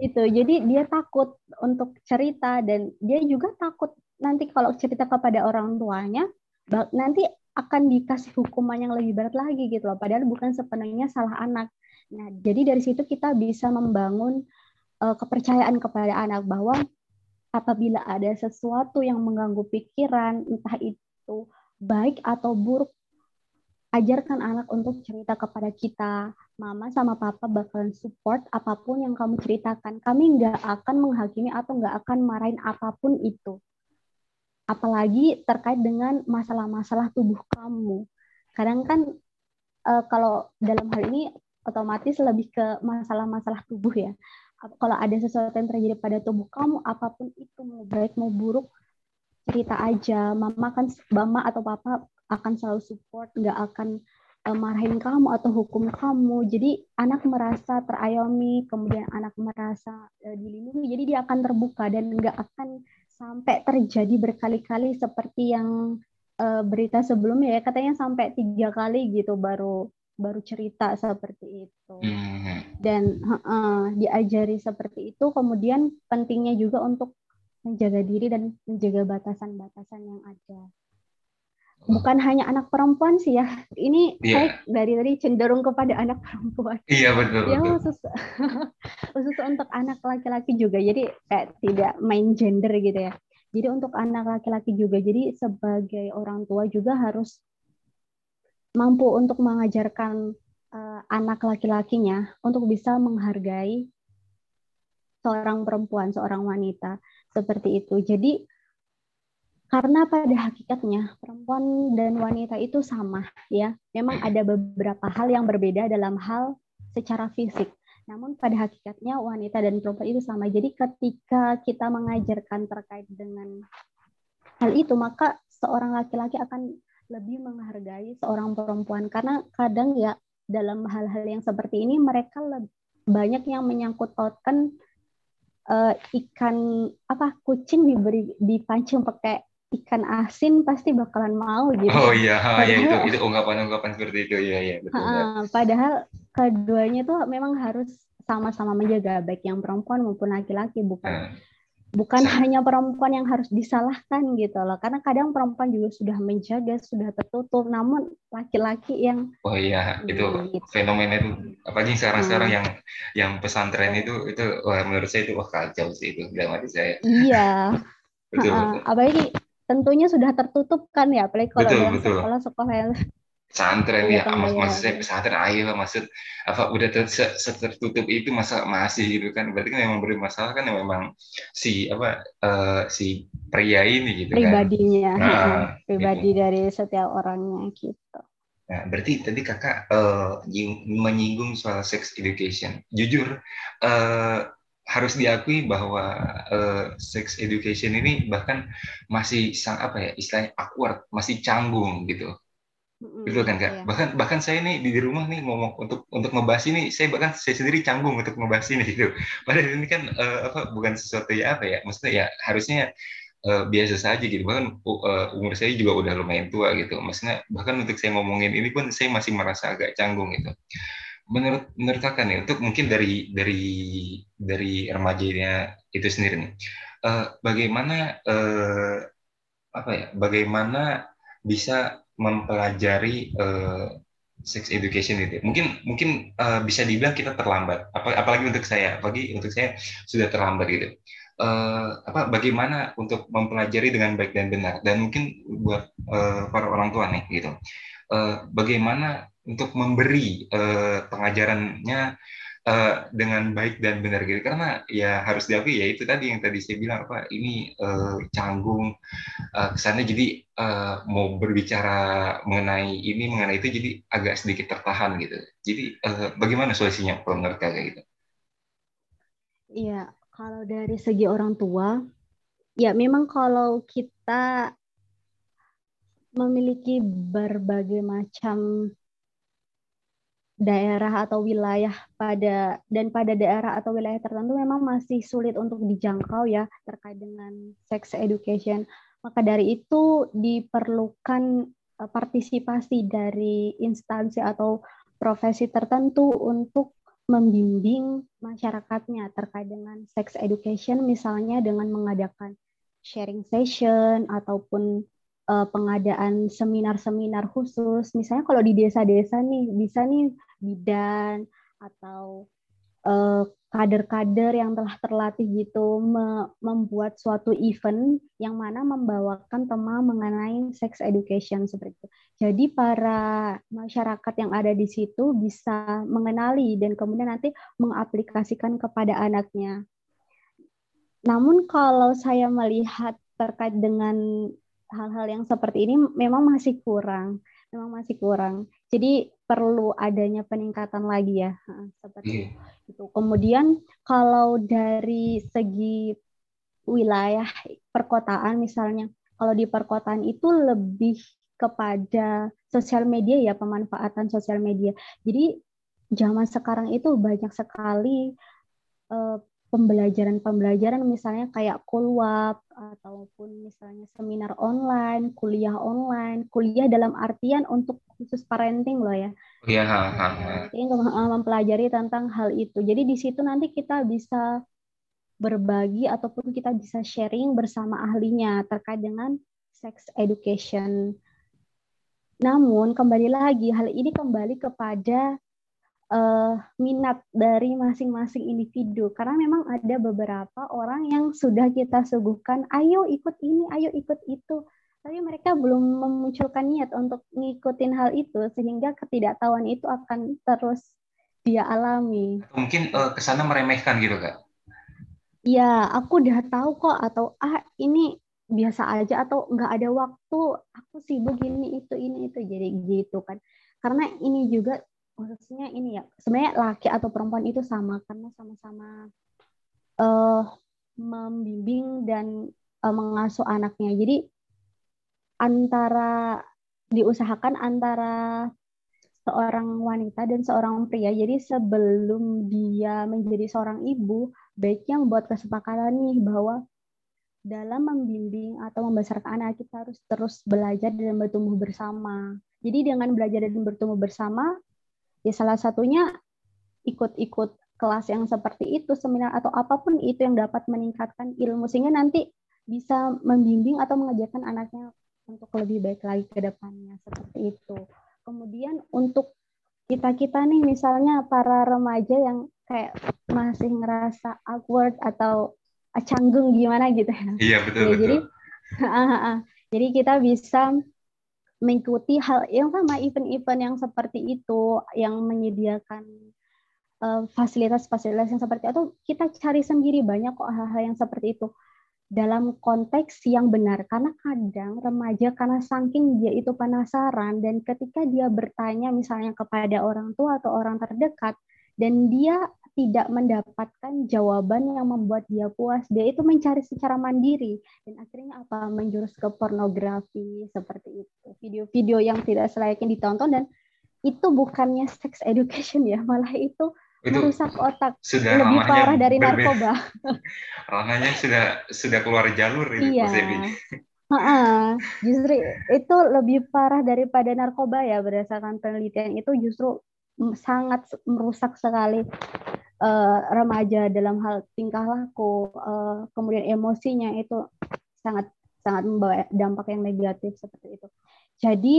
B: itu. Jadi dia takut untuk cerita dan dia juga takut nanti kalau cerita kepada orang tuanya nanti akan dikasih hukuman yang lebih berat lagi gitu loh. Padahal bukan sepenuhnya salah anak. Nah, jadi dari situ kita bisa membangun uh, kepercayaan kepada anak bahwa apabila ada sesuatu yang mengganggu pikiran, entah itu baik atau buruk ajarkan anak untuk cerita kepada kita. Mama sama papa bakalan support apa pun yang kamu ceritakan. Kami nggak akan menghakimi atau nggak akan marahin apa pun itu. Apalagi terkait dengan masalah-masalah tubuh kamu. Kadang kan uh, kalau dalam hal ini otomatis lebih ke masalah-masalah tubuh ya. Kalau ada sesuatu yang terjadi pada tubuh kamu, apa pun itu mau baik mau buruk, cerita aja. Mama kan mama atau papa akan selalu support, nggak akan uh, marahin kamu atau hukum kamu. Jadi anak merasa terayomi, kemudian anak merasa uh, dilindungi. Jadi dia akan terbuka dan nggak akan sampai terjadi berkali-kali seperti yang uh, berita sebelumnya ya katanya sampai tiga kali gitu baru baru cerita seperti itu hmm. dan uh, diajari seperti itu kemudian pentingnya juga untuk menjaga diri dan menjaga batasan-batasan yang ada bukan hanya anak perempuan sih ya. Ini yeah. saya dari tadi cenderung kepada anak perempuan.
A: Iya betul.
B: Ya khusus *laughs* khusus untuk anak laki-laki juga. Jadi kayak tidak main gender gitu ya. Jadi untuk anak laki-laki juga. Jadi sebagai orang tua juga harus mampu untuk mengajarkan uh, anak laki-lakinya untuk bisa menghargai seorang perempuan, seorang wanita seperti itu. Jadi karena pada hakikatnya perempuan dan wanita itu sama ya. Memang ada beberapa hal yang berbeda dalam hal secara fisik. Namun pada hakikatnya wanita dan perempuan itu sama. Jadi ketika kita mengajarkan terkait dengan hal itu, maka seorang laki-laki akan lebih menghargai seorang perempuan karena kadang ya dalam hal-hal yang seperti ini mereka banyak yang menyangkut pautkan uh, ikan apa kucing diberi dipancing pakai ikan asin pasti bakalan mau gitu.
A: Oh iya, padahal, ya itu itu ungkapan-ungkapan seperti itu ya ya betul.
B: ya. Padahal keduanya tuh memang harus sama-sama menjaga baik yang perempuan maupun laki-laki bukan hmm. bukan Sama. hanya perempuan yang harus disalahkan gitu loh karena kadang perempuan juga sudah menjaga sudah tertutup namun laki-laki yang
A: oh iya itu gitu. fenomena itu apalagi sekarang-sekarang hmm. yang yang pesantren itu itu wah, menurut saya itu wah kacau sih itu dalam hati saya
B: iya *laughs* betul, betul. apalagi tentunya sudah tertutup kan ya apalagi kalau betul, betul. sekolah sekolah yang
A: pesantren ya, mas, maksud saya pesantren ayo maksud apa udah ter, tertutup itu masa masih gitu kan. Berarti kan memang bermasalah kan memang si apa uh, si pria ini gitu
B: pribadinya. Kan nah, pribadi gitu. dari setiap orangnya gitu.
A: Nah berarti tadi kakak uh, menyinggung soal sex education. Jujur uh, harus diakui bahwa uh, sex education ini bahkan masih sang apa ya istilahnya awkward, masih canggung gitu. Mm-hmm. Betul kan kak? Iya. Bahkan bahkan saya nih di, di rumah nih ngomong untuk untuk ngebahas ini, saya bahkan saya sendiri canggung untuk ngebahas ini gitu. Padahal ini kan uh, apa bukan sesuatu ya apa ya, maksudnya ya harusnya uh, biasa saja gitu. Bahkan uh, umur saya juga udah lumayan tua gitu. Maksudnya bahkan untuk saya ngomongin ini pun saya masih merasa agak canggung gitu menurut menurut kakak nih untuk mungkin dari dari dari remajanya itu sendiri nih uh, bagaimana uh, apa ya bagaimana bisa mempelajari uh, sex education itu? Mungkin mungkin uh, bisa dibilang kita terlambat Ap apalagi untuk saya apalagi untuk saya sudah terlambat gitu. Uh, apa bagaimana untuk mempelajari dengan baik dan benar? Dan mungkin buat uh, para orang tua nih gitu. Uh, bagaimana untuk memberi uh, pengajarannya uh, dengan baik dan benar gitu. Karena ya harus diakui ya itu tadi yang tadi saya bilang apa ini uh, canggung uh, kesannya jadi uh, mau berbicara mengenai ini mengenai itu jadi agak sedikit tertahan gitu. Jadi uh, bagaimana solusinya kalau kayak gitu?
B: Iya kalau dari segi orang tua ya memang kalau kita memiliki berbagai macam daerah atau wilayah pada dan pada daerah atau wilayah tertentu memang masih sulit untuk dijangkau ya terkait dengan sex education. Maka dari itu diperlukan eh, partisipasi dari instansi atau profesi tertentu untuk membimbing masyarakatnya terkait dengan sex education misalnya dengan mengadakan sharing session ataupun uh, pengadaan seminar-seminar khusus. Misalnya kalau di desa-desa nih bisa nih bidan atau eh, kader-kader yang telah terlatih gitu me membuat suatu event yang mana membawakan tema mengenai sex education seperti itu. Jadi para masyarakat yang ada di situ bisa mengenali dan kemudian nanti mengaplikasikan kepada anaknya. Namun kalau saya melihat terkait dengan hal-hal yang seperti ini memang masih kurang, memang masih kurang. Jadi perlu adanya peningkatan lagi ya, seperti yeah. itu. Kemudian kalau dari segi wilayah perkotaan misalnya, kalau di perkotaan itu lebih kepada sosial media ya pemanfaatan sosial media. Jadi zaman sekarang itu banyak sekali uh, pembelajaran-pembelajaran misalnya kayak kulwap ataupun misalnya seminar online, kuliah online, kuliah dalam artian untuk khusus parenting loh ya.
A: Iya,
B: parenting mempelajari tentang hal itu. Jadi di situ nanti kita bisa berbagi ataupun kita bisa sharing bersama ahlinya terkait dengan sex education. Namun kembali lagi hal ini kembali kepada uh, minat dari masing-masing individu. Karena memang ada beberapa orang yang sudah kita suguhkan ayo ikut ini ayo ikut itu. Tapi mereka belum memunculkan niat untuk ngikutin hal itu sehingga ketidaktahuan itu akan terus dia alami.
A: Mungkin uh, ke sana meremehkan gitu kak?
B: Ya aku udah tahu kok atau ah ini biasa aja atau nggak ada waktu aku sibuk ini itu ini itu. Jadi gitu kan. Karena ini juga khususnya ini ya sebenarnya laki atau perempuan itu sama karena sama-sama uh, membimbing dan uh, mengasuh anaknya jadi antara diusahakan antara seorang wanita dan seorang pria jadi sebelum dia menjadi seorang ibu baiknya membuat kesepakatan nih bahwa dalam membimbing atau membesarkan anak kita harus terus belajar dan bertumbuh bersama. Jadi dengan belajar dan bertumbuh bersama, Ya salah satunya ikut-ikut kelas yang seperti itu, seminar atau apa pun itu yang dapat meningkatkan ilmu sehingga nanti bisa membimbing atau mengajarkan anaknya untuk lebih baik lagi ke depannya seperti itu. Kemudian untuk kita-kita nih misalnya para remaja yang kayak masih ngerasa awkward atau canggung gimana gitu ya.
A: Iya betul ya, betul.
B: Jadi *laughs* jadi kita bisa mengikuti hal yang sama event-event yang seperti itu yang menyediakan eh, fasilitas-fasilitas uh, yang seperti itu. Kita cari sendiri banyak kok hal-hal yang seperti itu dalam konteks yang benar. Karena kadang remaja karena saking dia itu penasaran dan ketika dia bertanya misalnya kepada orang tua atau orang terdekat dan dia tidak mendapatkan jawaban yang membuat dia puas. Dia itu mencari secara mandiri dan akhirnya apa menjurus ke pornografi seperti itu. Video-video yang tidak selayaknya ditonton dan itu bukannya sex education ya, malah itu, itu merusak otak
A: sudah
B: lebih parah dari berbeda. narkoba. *laughs*
A: Ranahnya sudah sudah keluar jalur
B: ini iya. Ha-ha. *laughs* Justru itu lebih parah daripada narkoba ya berdasarkan penelitian itu justru sangat merusak sekali uh, remaja dalam hal tingkah laku, uh, kemudian emosinya itu sangat sangat membawa dampak yang negatif seperti itu. Jadi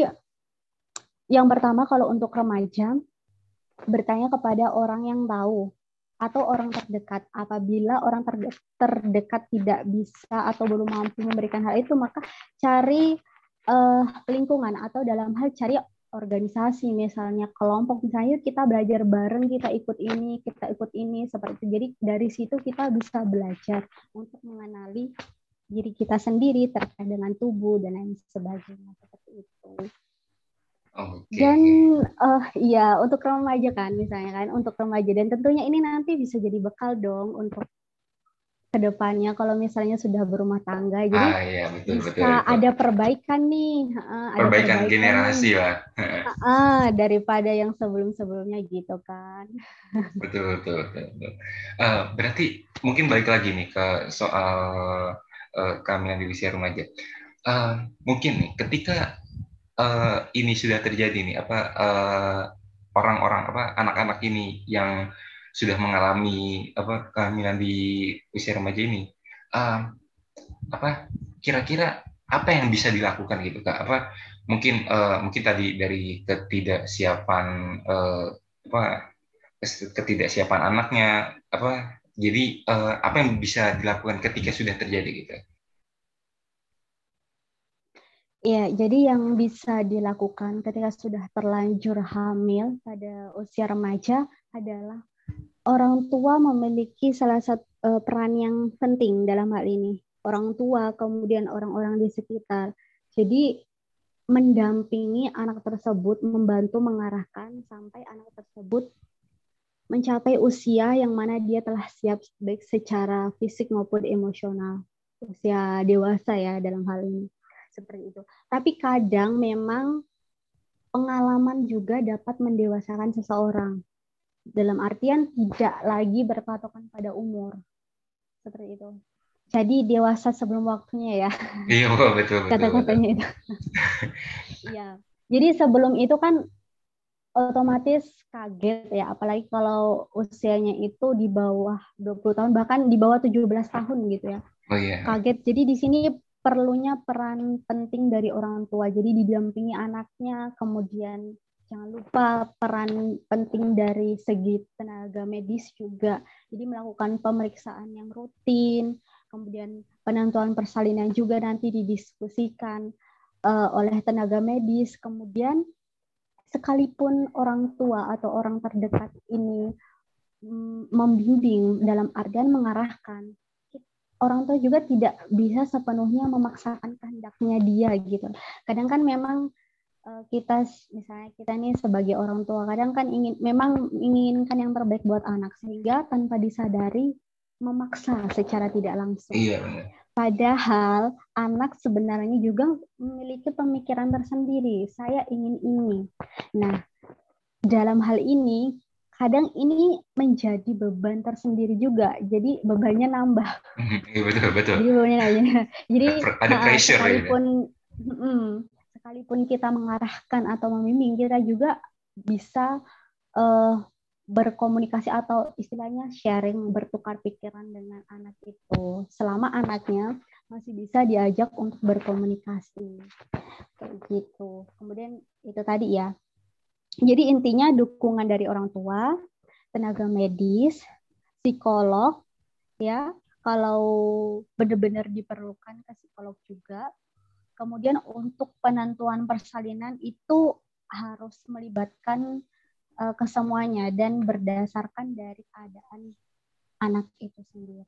B: yang pertama kalau untuk remaja bertanya kepada orang yang tahu atau orang terdekat. Apabila orang terdekat tidak bisa atau belum mampu memberikan hal itu, maka cari uh, lingkungan atau dalam hal cari organisasi misalnya kelompok. Misalnya kita belajar bareng kita ikut ini kita ikut ini seperti itu. Jadi dari situ kita bisa belajar untuk mengenali diri kita sendiri terkait dengan tubuh dan lain sebagainya seperti itu. Okay. dan uh, ya untuk remaja kan misalnya kan untuk remaja. Dan tentunya ini nanti bisa jadi bekal dong untuk ke depannya kalau misalnya sudah berumah tangga. Jadi
A: ah, iya, betul,
B: bisa betul, betul. ada perbaikan nih.
A: Uh, ada perbaikan, generasi lah.
B: Uh, daripada yang sebelum sebelumnya gitu kan.
A: Betul betul betul, betul. Uh, berarti mungkin balik lagi nih ke soal uh, kehamilan di usia remaja. Uh, mungkin nih ketika uh, ini sudah terjadi nih apa orang-orang uh, apa anak-anak ini yang sudah mengalami apa kehamilan di usia remaja ini uh, apa kira-kira apa yang bisa dilakukan gitu kak? Apa mungkin uh, mungkin tadi dari ketidaksiapan uh, apa ketidaksiapan anaknya apa jadi uh, apa yang bisa dilakukan ketika sudah terjadi gitu?
B: Ya, jadi yang bisa dilakukan ketika sudah terlanjur hamil pada usia remaja adalah orang tua memiliki salah satu uh, peran yang penting dalam hal ini. Orang tua, kemudian orang-orang di sekitar. Jadi mendampingi anak tersebut, membantu mengarahkan sampai anak tersebut mencapai usia yang mana dia telah siap baik secara fisik maupun emosional. Usia dewasa ya dalam hal ini. seperti itu. Tapi kadang memang pengalaman juga dapat mendewasakan seseorang. Dalam artian tidak lagi berpatokan pada umur. Seperti itu. Jadi dewasa sebelum waktunya ya. *laughs*
A: Iya, betul betul.
B: Kata-katanya itu. *laughs* Iya. Jadi sebelum itu kan otomatis kaget ya apalagi kalau usianya itu di bawah 20 tahun bahkan di bawah 17 tahun gitu ya.
A: Oh iya.
B: Kaget. Jadi di sini perlunya peran penting dari orang tua. Jadi didampingi anaknya, kemudian jangan lupa peran penting dari segi tenaga medis juga. Jadi melakukan pemeriksaan yang rutin, kemudian penentuan persalinan juga nanti didiskusikan uh, oleh tenaga medis. Kemudian sekalipun orang tua atau orang terdekat ini mm, membimbing dalam artian mengarahkan orang tua juga tidak bisa sepenuhnya memaksakan kehendaknya dia gitu. Kadang kan memang kita misalnya kita nih sebagai orang tua kadang kan ingin memang menginginkan yang terbaik buat anak sehingga tanpa disadari memaksa secara tidak langsung.
A: Iya
B: Padahal anak sebenarnya juga memiliki pemikiran tersendiri. Saya ingin ini. Nah, dalam hal ini kadang ini menjadi beban tersendiri juga. Jadi bebannya nambah. *laughs*
A: Iya betul betul.
B: Jadi bebannya nambah. Jadi
A: ada pressure
B: ya. sekalipun sekalipun kita mengarahkan atau membimbing kita juga bisa uh, berkomunikasi atau istilahnya sharing bertukar pikiran dengan anak itu. Selama anaknya masih bisa diajak untuk berkomunikasi. Kayak gitu. Kemudian itu tadi ya. Jadi intinya dukungan dari orang tua, tenaga medis, psikolog, ya. Kalau benar-benar diperlukan ke psikolog juga. Kemudian untuk penentuan persalinan itu harus melibatkan uh, kesemuanya dan berdasarkan dari keadaan anak itu sendiri.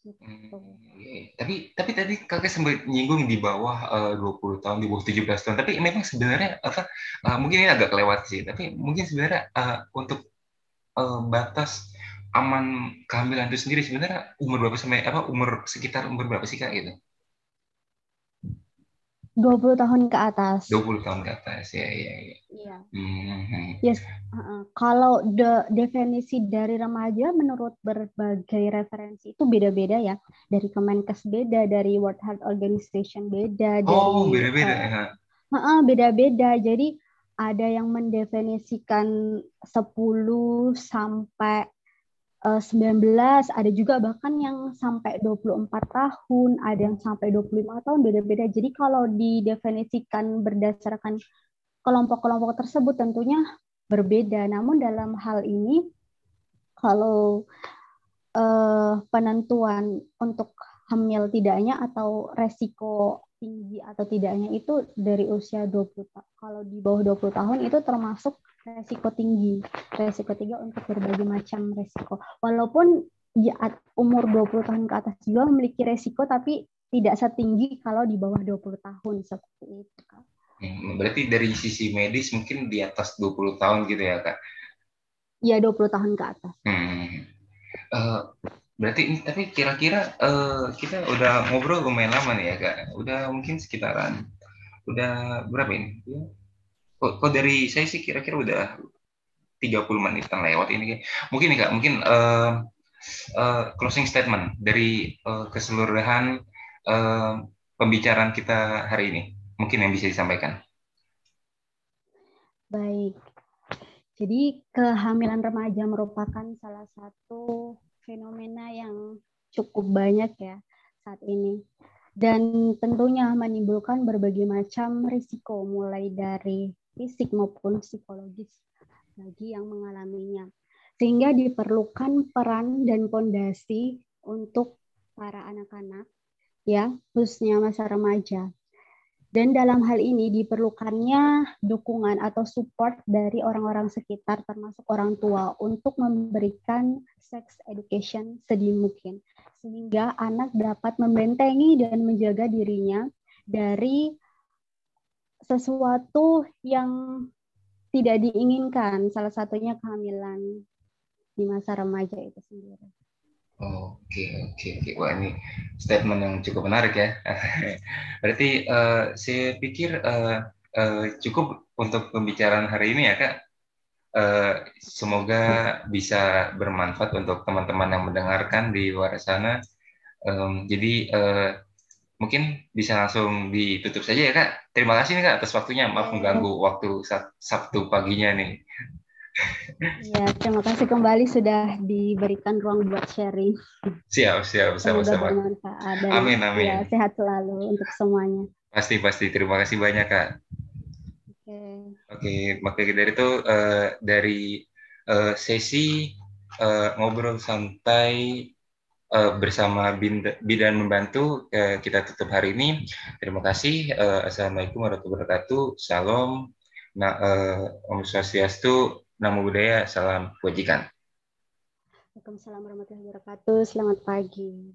A: Gitu. Hmm, iya. Tapi tapi tadi kakak sempat nyinggung di bawah eh, uh, 20 tahun, di bawah 17 tahun. Tapi memang sebenarnya apa uh, mungkin ini agak kelewat sih, tapi mungkin sebenarnya uh, untuk uh, batas aman kehamilan itu sendiri sebenarnya umur berapa sampai apa umur sekitar umur berapa sih Kak gitu?
B: 20 tahun ke atas.
A: 20 tahun ke atas ya ya ya.
B: Iya. Hmm. Yes. Uh, kalau de definisi dari remaja menurut berbagai referensi itu beda-beda ya. Dari Kemenkes beda, dari World Health Organization beda,
A: oh, beda-beda uh, ya.
B: Uh, uh, beda-beda. Jadi ada yang mendefinisikan 10 sampai 19, eh, ada juga bahkan yang sampai 24 tahun, ada yang sampai 25 tahun, beda-beda. Jadi kalau didefinisikan berdasarkan kelompok-kelompok tersebut tentunya berbeda. Namun dalam hal ini, kalau uh, penentuan untuk hamil tidaknya atau resiko tinggi atau tidaknya itu dari usia 20 tahun. Kalau di bawah 20 tahun itu termasuk resiko tinggi. Resiko tinggi untuk berbagai macam resiko. Walaupun di umur 20 tahun ke atas juga memiliki resiko tapi tidak setinggi kalau di bawah 20 tahun seperti itu, Kak.
A: Hmm, berarti dari sisi medis mungkin di atas 20 tahun gitu ya, Kak?
B: Iya, 20 tahun ke atas.
A: Hmm. Uh, berarti ini tapi kira-kira uh, kita udah ngobrol lumayan lama nih ya, Kak. Udah mungkin sekitaran udah berapa ini? kok, kok dari saya sih kira-kira udah 30 menitan lewat ini mungkin nih kak mungkin uh, uh, closing statement dari uh, keseluruhan uh, pembicaraan kita hari ini. Mungkin yang bisa disampaikan.
B: Baik. Jadi kehamilan remaja merupakan salah satu fenomena yang cukup banyak ya saat ini dan tentunya menimbulkan berbagai macam risiko mulai dari fisik maupun psikologis bagi yang mengalaminya. Sehingga diperlukan peran dan pondasi untuk para anak-anak ya, khususnya masa remaja. Dan dalam hal ini diperlukannya dukungan atau support dari orang-orang sekitar termasuk orang tua untuk memberikan sex education sedini mungkin sehingga anak dapat membentengi dan menjaga dirinya dari sesuatu yang tidak diinginkan, salah satunya kehamilan di masa remaja itu sendiri.
A: Oke, oke, oke. Wah, ini statement yang cukup menarik ya. *laughs* Berarti uh, saya pikir uh, uh, cukup untuk pembicaraan hari ini ya, Kak. Uh, semoga bisa bermanfaat untuk teman-teman yang mendengarkan di luar sana. Um, jadi uh, mungkin bisa langsung ditutup saja ya, Kak. Terima kasih nih, Kak, atas waktunya. Maaf mengganggu waktu Sabtu paginya nih.
B: Ya, terima kasih kembali sudah diberikan ruang buat sharing.
A: Siap, siap, sama-sama.
B: Amin, amin. Ya, sehat selalu untuk semuanya.
A: Pasti, pasti. Terima kasih banyak, Kak. Oke. Oke, maka dari itu uh, dari uh, sesi uh, ngobrol santai uh, bersama bidan membantu uh, kita tutup hari ini. Terima kasih. Uh, Assalamualaikum warahmatullahi wabarakatuh. Salam. Nah, uh, Om Swastiastu, Namo Buddhaya, salam kebajikan.
B: Waalaikumsalam warahmatullahi wabarakatuh. Selamat pagi.